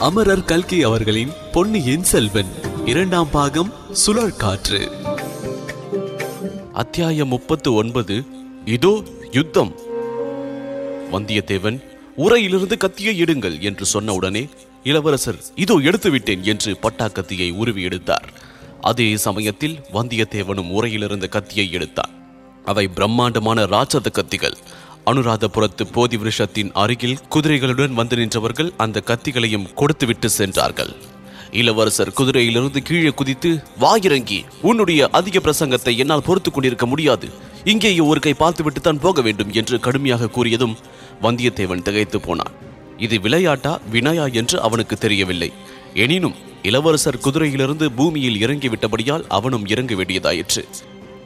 அமரர் கல்கி அவர்களின் பொன்னியின் செல்வன். இரண்டாம் பாகம் சுழற்காற்று அத்தியாயம் முப்பத்து ஒன்பது இதோ யுத்தம். வந்தியத்தேவன் உரையிலிருந்து கத்தியை எடுங்கள் என்று சொன்ன உடனே இளவரசர் இதோ எடுத்துவிட்டேன் என்று பட்டாக்கத்தியை உருவி எடுத்தார். அதே சமயத்தில் வந்தியத்தேவனும் உரையிலிருந்து கத்தியை எடுத்தான். அவை பிரம்மாண்டமான ராட்சத கத்திகள். அனுராதபுரத்து போதி விருஷத்தின் அருகில் குதிரைகளுடன் வந்து நின்றவர்கள் அந்த கத்திகளையும் கொடுத்துவிட்டு சென்றார்கள். இளவரசர் குதிரையிலிருந்து கீழே குதித்து வாயிறங்கி உன்னுடைய அதிக பிரசங்கத்தை என்னால் பொறுத்துக் கொண்டிருக்க முடியாது. இங்கேயே ஒரு கை பார்த்துவிட்டு தான் போக வேண்டும் என்று கடுமையாக கூறியதும் வந்தியத்தேவன் திகைத்து போனான். இது விளையாட்டா வினாயா? என்று அவனுக்கு தெரியவில்லை. எனினும் இளவரசர் குதிரையிலிருந்து பூமியில் இறங்கிவிட்டபடியால் அவனும் இறங்க வேண்டியதாயிற்று.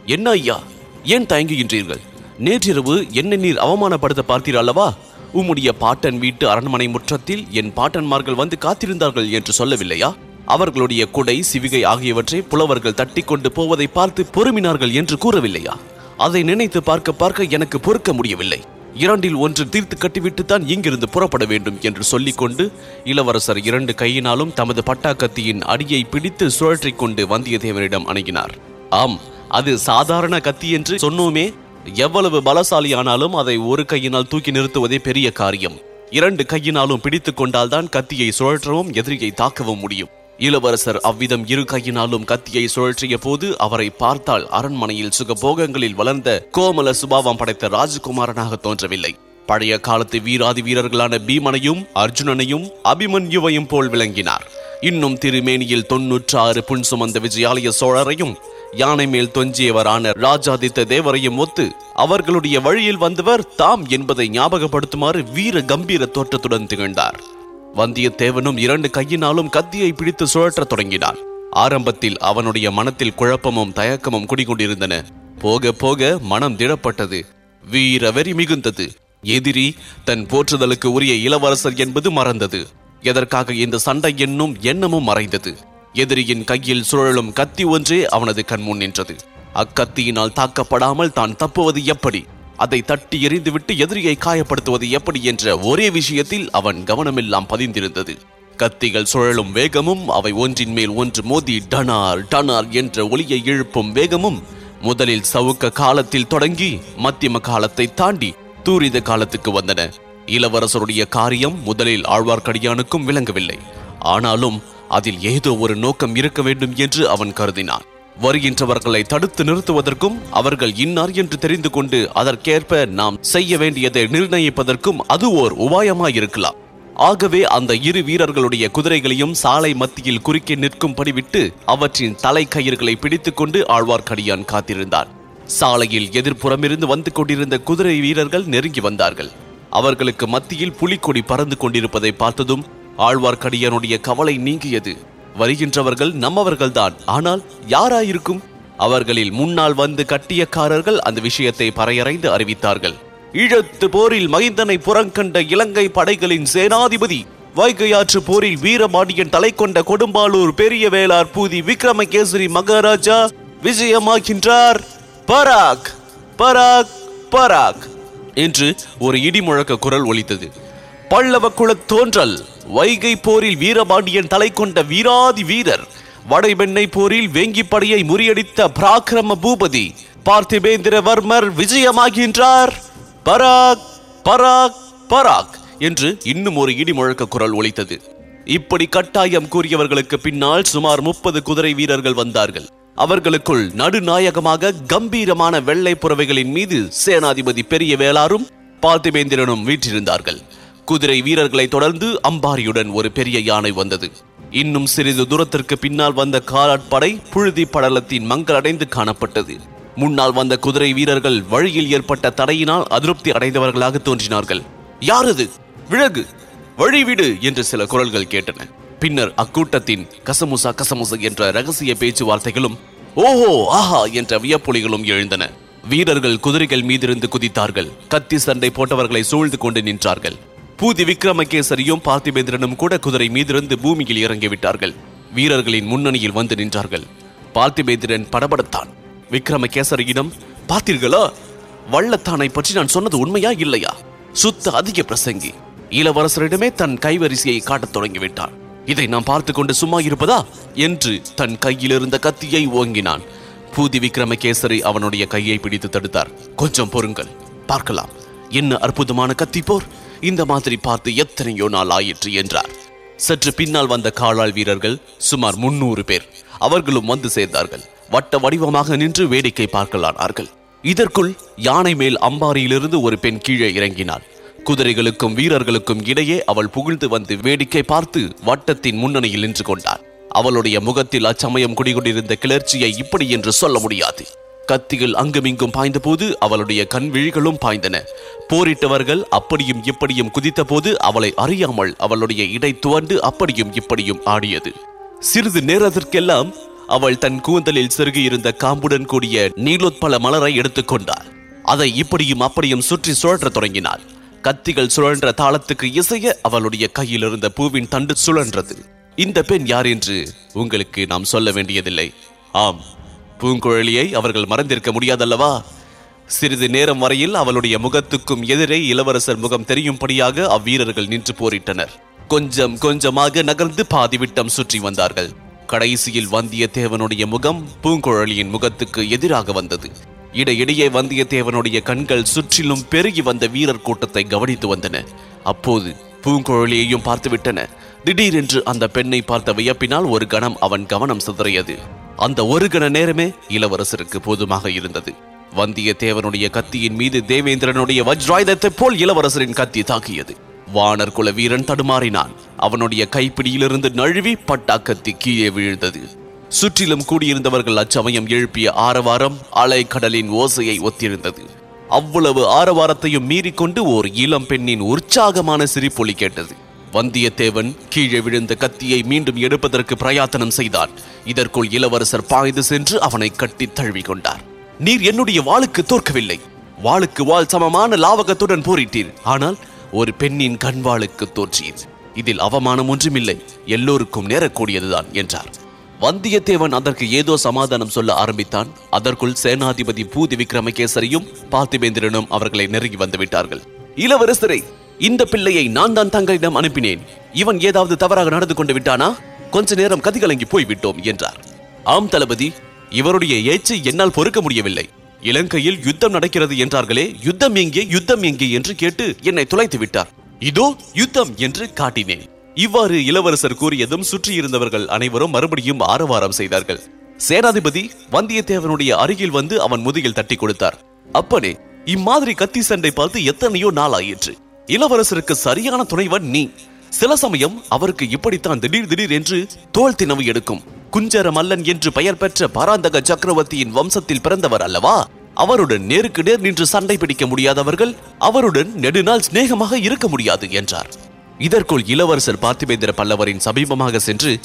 என்ன ஐயா? ஏன் தயங்குகின்றீர்கள்? நேற்றிரவு என்னை நீர் அவமானப்படுத்த பார்த்தீர் அல்லவா? உம்முடைய பாட்டன் வீட்டு அரண்மனை முற்றத்தில் என் பாட்டன்மார்கள் வந்து காத்திருந்தார்கள் என்று சொல்லவில்லையா? அவர்களுடைய குடை சிவிகை ஆகியவற்றை புலவர்கள் தட்டி கொண்டு போவதை பார்த்து பொறுமினார்கள் என்று கூறவில்லையா? அதை நினைத்து பார்க்க பார்க்க எனக்கு பொறுக்க முடியவில்லை. இரண்டில் ஒன்று தீர்த்து கட்டிவிட்டு தான் இங்கிருந்து புறப்பட வேண்டும் என்று சொல்லிக்கொண்டு இளவரசர் இரண்டு கையினாலும் தமது பட்டாக்கத்தியின் அடியை பிடித்து சுழற்றிக் கொண்டு வந்தியத்தேவனிடம் அணுகினார். ஆம் அது சாதாரண கத்தி என்று சொன்னோமே. எவ்வளவு பலசாலியானாலும் அதை ஒரு கையினால் தூக்கி நிறுத்துவதே பெரிய காரியம். இரண்டு கையினாலும் பிடித்து கொண்டால்தான் கத்தியை சுழற்றவும் எதிரியை தாக்கவும் முடியும். இளவரசர் அவ்விதம் இரு கையினாலும் கத்தியை சுழற்றிய போது அவரை பார்த்தால் அரண்மனையில் சுகபோகங்களில் வளர்ந்த கோமல சுபாவம் படைத்த ராஜகுமாரனாக தோன்றவில்லை. பழைய காலத்து வீராதி வீரர்களான பீமனையும் அர்ஜுனனையும் அபிமன்யுவையும் போல் விளங்கினார். இன்னும் திருமேனியில் தொன்னூற்று ஆறு புன் சுமந்த விஜயாலய சோழரையும் யானை மேல் தொஞ்சியவரான ராஜாதித்த தேவரையும் ஒத்து அவர்களுடைய வழியில் வந்தவர் தாம் என்பதை ஞாபகப்படுத்துமாறு வீர கம்பீர தோற்றத்துடன் திகழ்ந்தார். வந்தியத்தேவனும் இரண்டு கையினாலும் கத்தியை பிடித்து சுழற்றத் தொடங்கினான். ஆரம்பத்தில் அவனுடைய மனத்தில் குழப்பமும் தயக்கமும் குடிகொண்டிருந்தன. போக போக மனம் திடப்பட்டது. வீர வெறி மிகுந்தது. எதிரி தன் போற்றுதலுக்கு உரிய இளவரசர் என்பது மறந்தது. எதற்காக இந்த சண்டை என்னும் எண்ணமும் மறைந்தது. எதிரியின் கையில் சுழலும் கத்தி ஒன்றே அவனது கண்முன் நின்றது. அக்கத்தியினால் தாக்கப்படாமல் தான் தப்புவது எப்படி? அதை தட்டி எறிந்துவிட்டு எதிரியை காயப்படுத்துவது எப்படி என்ற ஒரே விஷயத்தில் அவன் கவனமெல்லாம் பதிந்திருந்தது. கத்திகள் சுழலும் வேகமும் அவை ஒன்றின் மேல் ஒன்று மோதி டனார் டனார் என்ற ஒளியை இழுப்பும் வேகமும் முதலில் சவுக்க காலத்தில் தொடங்கி மத்தியம காலத்தை தாண்டி தூரித காலத்துக்கு வந்தன. இளவரசருடைய காரியம் முதலில் ஆழ்வார்க்கடியானுக்கும் விளங்கவில்லை. ஆனாலும் அதில் ஏதோ ஒரு நோக்கம் இருக்க வேண்டும் என்று அவன் கருதினான். வருகின்றவர்களை தடுத்து நிறுத்துவதற்கும் அவர்கள் இன்னார் என்று தெரிந்து கொண்டு அதற்கேற்ப நாம் செய்ய வேண்டியதை நிர்ணயிப்பதற்கும் அது ஓர் உபாயமாயிருக்கலாம். ஆகவே அந்த இரு வீரர்களுடைய குதிரைகளையும் சாலை மத்தியில் குறுக்கே நிற்கும்படி விட்டு அவற்றின் தலை கயிறுகளை பிடித்துக்கொண்டு ஆழ்வார்க்கடியான் காத்திருந்தான் சாலையில் எதிர்ப்புறமிருந்து வந்து கொண்டிருந்த குதிரை வீரர்கள் நெருங்கி வந்தார்கள். அவர்களுக்கு மத்தியில் புலிக்கொடி பறந்து கொண்டிருப்பதை பார்த்ததும் ஆழ்வார்க்கடியனுடைய கவலை நீங்கியது. வருகின்றவர்கள் நம்மவர்கள்தான். ஆனால் யாராயிருக்கும்? அவர்களில் முன்னால் வந்து கட்டியக்காரர்கள் அந்த விஷயத்தை பறையறைந்து அறிவித்தார்கள். ஈழத்து போரில் மைந்தனை புறங்கண்ட இலங்கை படைகளின் சேனாதிபதி வைகையாற்று போரில் வீரமாடியன் தலை கொண்ட கொடும்பாளூர் பெரிய வேளார் பூதி விக்ரமகேசரி மகாராஜா விஜயமாகின்றார். பராக் பராக் பராக் என்று ஒரு இடிமுழக்க குரல் ஒலித்தது. பல்லவ குலத் தோன்றல். வைகை போரில் வீரபாண்டியன் தலை கொண்ட வீராதி வீரர் வடைபெண்ணை போரில் வேங்கி படையை முறியடித்த பராக்கிரம பூபதி பார்த்திபேந்திரவர்மர் விஜயமாகின்றார். பராக் பராக் பராக் என்று இன்னும் ஒரு இடி முழக்க குரல் ஒலித்தது. இப்படி கட்டாயம் கூறியவர்களுக்கு பின்னால் சுமார் முப்பது குதிரை வீரர்கள் வந்தார்கள். அவர்களுக்குள் நடுநாயகமாக கம்பீரமான வெள்ளை புறவைகளின் மீது சேனாதிபதி பெரிய வேளாரும் பார்த்திபேந்திரனும் வீற்றிருந்தார்கள். குதிரை வீரர்களை தொடர்ந்து அம்பாரியுடன் ஒரு பெரிய யானை வந்தது. இன்னும் சிறிது தூரத்திற்கு பின்னால் வந்த காலாட்படை புழுதி படலத்தின் மங்களடைந்து காணப்பட்டது. முன்னால் வந்த குதிரை வீரர்கள் வழியில் ஏற்பட்ட தடையினால் அதிருப்தி அடைந்தவர்களாக தோன்றினார்கள். யாரது? விலகு! வழிவிடு என்று சில குரல்கள் கேட்டன. பின்னர் அக்கூட்டத்தின் கசமுசா கசமுசா என்ற ரகசிய பேச்சுவார்த்தைகளும் ஓஹோ ஆஹா! என்ற வியப்பொலிகளும் எழுந்தன. வீரர்கள் குதிரைகள் மீதிருந்து குதித்தார்கள். கத்தி சண்டை போட்டவர்களை சூழ்ந்து கொண்டு நின்றார்கள். பூதி விக்ரமகேசரியும் பார்த்திபேந்திரனும் கூட குதிரை மீதிருந்து பூமியில் இறங்கிவிட்டார்கள். வீரர்களின் முன்னணியில் வந்து நின்றார்கள். பார்த்திபேந்திரன் படபடத்தான். விக்ரமகேசரியிடம் பார்த்தீர்களா? வள்ளத்தானை பற்றி நான் சொன்னது உண்மையா இல்லையா? சுத்த அதிக பிரசங்கி. இளவரசரிடமே தன் கைவரிசையை காட்டத் தொடங்கிவிட்டான். இதை நாம் பார்த்து கொண்டு சும்மா இருப்பதா? என்று தன் கையில் இருந்த கத்தியை ஓங்கினான். பூதி விக்ரமகேசரி அவனுடைய கையை பிடித்து தடுத்தார். கொஞ்சம் பொறுங்கள். பார்க்கலாம். என்ன அற்புதமான கத்தி போர்? இந்த மாதிரி பார்த்து எத்தனையோ நாள் ஆயிற்று என்றார். சற்று பின்னால் வந்த காலாள் வீரர்கள் சுமார் முன்னூறு பேர் அவர்களும் வந்து சேர்ந்தார்கள். வட்ட வடிவமாக நின்று வேடிக்கை பார்க்கலானார்கள். இதற்குள் யானை மேல் அம்பாரியிலிருந்து ஒரு பெண் கீழே இறங்கினாள். குதிரைகளுக்கும் வீரர்களுக்கும் இடையே அவள் புகழ்ந்து வந்து வேடிக்கை பார்த்து வட்டத்தின் முன்னணியில் நின்று கொண்டாள். அவளுடைய முகத்தில் அச்சமயம் குடிகொண்டிருந்த கிளர்ச்சியை இப்படி என்று சொல்ல முடியாது. கத்திகள் அங்குமிங்கும் பாய்ந்தபோது அவளுடைய கண் விழிகளும் பாய்ந்தன. போரிட்டவர்கள் அப்படியும் இப்படியும் குதித்தபோது அவளை அறியாமல் அவளுடைய இடை துவண்டு அப்படியும் இப்படியும் ஆடியது. சிறிது நேரத்திற்கெல்லாம் அவள் தன் கூந்தலில் செருகியிருந்த காம்புடன் கூடிய நீலோத்பல மலரை எடுத்துக்கொண்டாள் அதை இப்படியும் அப்படியும் சுற்றி சுழற்றத் தொடங்கினாள். கத்திகள் சுழன்ற தாளத்துக்கு இசைய அவளுடைய கையில் இருந்த பூவின் தண்டு சுழன்றது. இந்த பெண் யார் என்று உங்களுக்கு நாம் சொல்ல வேண்டியதில்லை. ஆம். பூங்குழலியை அவர்கள் மறந்திருக்க முடியாதல்லவா? சிறிது நேரம் வரையில் அவளுடைய முகத்துக்கும் எதிரே இளவரசர் முகம் தெரியும்படியாக அவ்வீரர்கள் நின்று போரிட்டனர். கொஞ்சம் கொஞ்சமாக நகர்ந்து பாதிவிட்டம் சுற்றி வந்தார்கள். கடைசியில் வந்தியத்தேவனுடைய முகம் பூங்குழலியின் முகத்துக்கு எதிராக வந்தது. இடையிடையே வந்தியத்தேவனுடைய கண்கள் சுற்றிலும் பெருகி வந்த வீரர் கூட்டத்தை கவனித்து வந்தன. அப்போது பூங்குழலியையும் பார்த்துவிட்டன. திடீரென்று அந்த பெண்ணை பார்த்த வியப்பினால் ஒரு கணம் அவன் கவனம் சிதறியது. அந்த ஒரு கண நேரமே இளவரசருக்கு போதுமாக இருந்தது. வந்தியத்தேவனுடைய கத்தியின் மீது தேவேந்திரனுடைய வஜ்ராயுதத்தைப் போல் இளவரசரின் கத்தி தாக்கியது. வானர் குல வீரன் தடுமாறினான். அவனுடைய கைப்பிடியிலிருந்து நழுவி பட்டாக்கத்தி கீழே விழுந்தது. சுற்றிலும் கூடியிருந்தவர்கள் அச்சமயம் எழுப்பிய ஆரவாரம் அலை கடலின் ஓசையை ஒத்திருந்தது. அவ்வளவு ஆரவாரத்தையும் மீறிக்கொண்டு ஓர் இளம் பெண்ணின் உற்சாகமான சிரிப்பொலி கேட்டது. வந்தியத்தேவன் கீழே விழுந்த கத்தியை மீண்டும் எடுப்பதற்கு பிரயாத்தனம் செய்தான் இதற்குள் இளவரசர் பாய்ந்து சென்று அவனை கட்டி தழுவி கொண்டார் நீர் என்னுடைய வாளுக்கு தோற்கவில்லை. வாளுக்கு வாள் சமமான லாவகத்துடன் போரிட்டீர். ஆனால் ஒரு பெண்ணின் கண்வாளுக்கு தோற்றீர். இதில் அவமானம் ஒன்றுமில்லை. எல்லோருக்கும் நேரக்கூடியதுதான் என்றார். வந்தியத்தேவன் அதற்கு ஏதோ சமாதானம் சொல்ல ஆரம்பித்தான். அதற்குள் சேனாதிபதி பூதி விக்ரமகேசரியும் பார்த்திபேந்திரனும் அவர்களை நெருங்கி வந்து விட்டார்கள் இளவரசரை இந்த பிள்ளையை நான் தான் தங்களிடம் அனுப்பினேன். இவன் ஏதாவது தவறாக நடந்து கொண்டு விட்டானா? கொஞ்ச நேரம் கதிகலங்கி போய்விட்டோம் என்றார். ஆம் தளபதி. இவருடைய ஏச்சை என்னால் பொறுக்க முடியவில்லை. இலங்கையில் யுத்தம் நடக்கிறது என்றார்களே யுத்தம் எங்கே யுத்தம் எங்கே என்று கேட்டு என்னை துளைத்து விட்டார். இதோ யுத்தம் என்று காட்டினேன். இவ்வாறு இளவரசர் கூறியதும் சுற்றியிருந்தவர்கள் அனைவரும் மறுபடியும் ஆரவாரம் செய்தார்கள். சேனாதிபதி வந்தியத்தேவனுடைய அருகில் வந்து அவன் முதுகில் தட்டி கொடுத்தார். அப்பனே இம்மாதிரி கத்தி சண்டை பார்த்து எத்தனையோ நாள் ஆயிற்று இளவரசருக்கு சரியான துணைவன் நீ. சில சமயம் அவருக்கு இப்படித்தான் திடீர் திடீர் என்று தோல் தினவு எடுக்கும். குஞ்சர மல்லன் என்று பெயர் பெற்ற பராந்தக சக்கரவர்த்தியின் வம்சத்தில் பிறந்தவர் அல்லவா? அவருடன் நேருக்கு நேர் நின்று சண்டை பிடிக்க முடியாதவர்கள் அவருடன் நெடுநாள் சிநேகமாக இருக்க முடியாது என்றார். இதற்குள் இளவரசர் பார்த்திபேந்திர பல்லவரின் சமீபமாக சென்று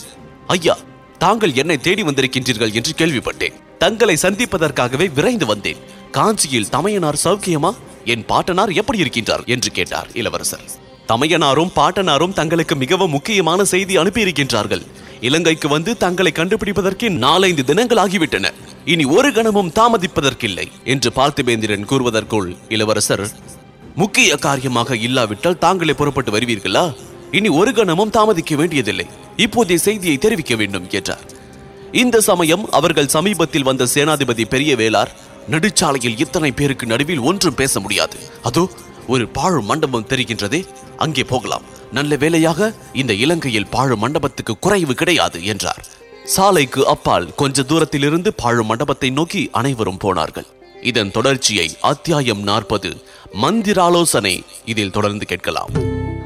ஐயா தாங்கள் என்னை தேடி வந்திருக்கின்றீர்கள் என்று கேள்விப்பட்டேன். தங்களை சந்திப்பதற்காகவே விரைந்து வந்தேன். காஞ்சியில் தமையனார் சௌக்கியமா? என் பாட்டனார் எப்படி இருக்கின்றார்? என்று கேட்டார் இளவரசர். தமையனாரும் பாட்டனாரும் தங்களுக்கு மிகவும் முக்கியமான செய்தி அனுப்பியிருக்கின்றார்கள். இலங்கைக்கு வந்து தங்களை கண்டுபிடிப்பதற்கு நாலைந்து தினங்கள் ஆகிவிட்டன இனி ஒரு கணமும் தாமதிப்பதற்கில்லை என்று பார்த்திபேந்திரன் கூறுவதற்குள் இளவரசர் முக்கிய காரியமாக இல்லாவிட்டால் தாங்களே புறப்பட்டு வருவீர்களா? இனி ஒரு கணமும் தாமதிக்க வேண்டியதில்லை. இப்போதைய செய்தியை தெரிவிக்க வேண்டும் என்றார் இந்த சமயம் அவர்கள் சமீபத்தில் வந்த சேனாதிபதி பெரிய வேளார் நெடுச்சாலையில் இத்தனை பேருக்கு நடுவில் ஒன்றும் பேச முடியாது. அதோ ஒரு பாழ் மண்டபம் தெரிகின்றதே. அங்கே போகலாம். நல்ல வேலையாக இந்த இலங்கையில் பாழும் மண்டபத்துக்கு குறைவு கிடையாது என்றார். சாலைக்கு அப்பால் கொஞ்ச தூரத்திலிருந்து பாழும் மண்டபத்தை நோக்கி அனைவரும் போனார்கள். இதன் தொடர்ச்சியை அத்தியாயம் நாற்பது மந்திராலோசனை இதில் தொடர்ந்து கேட்கலாம்.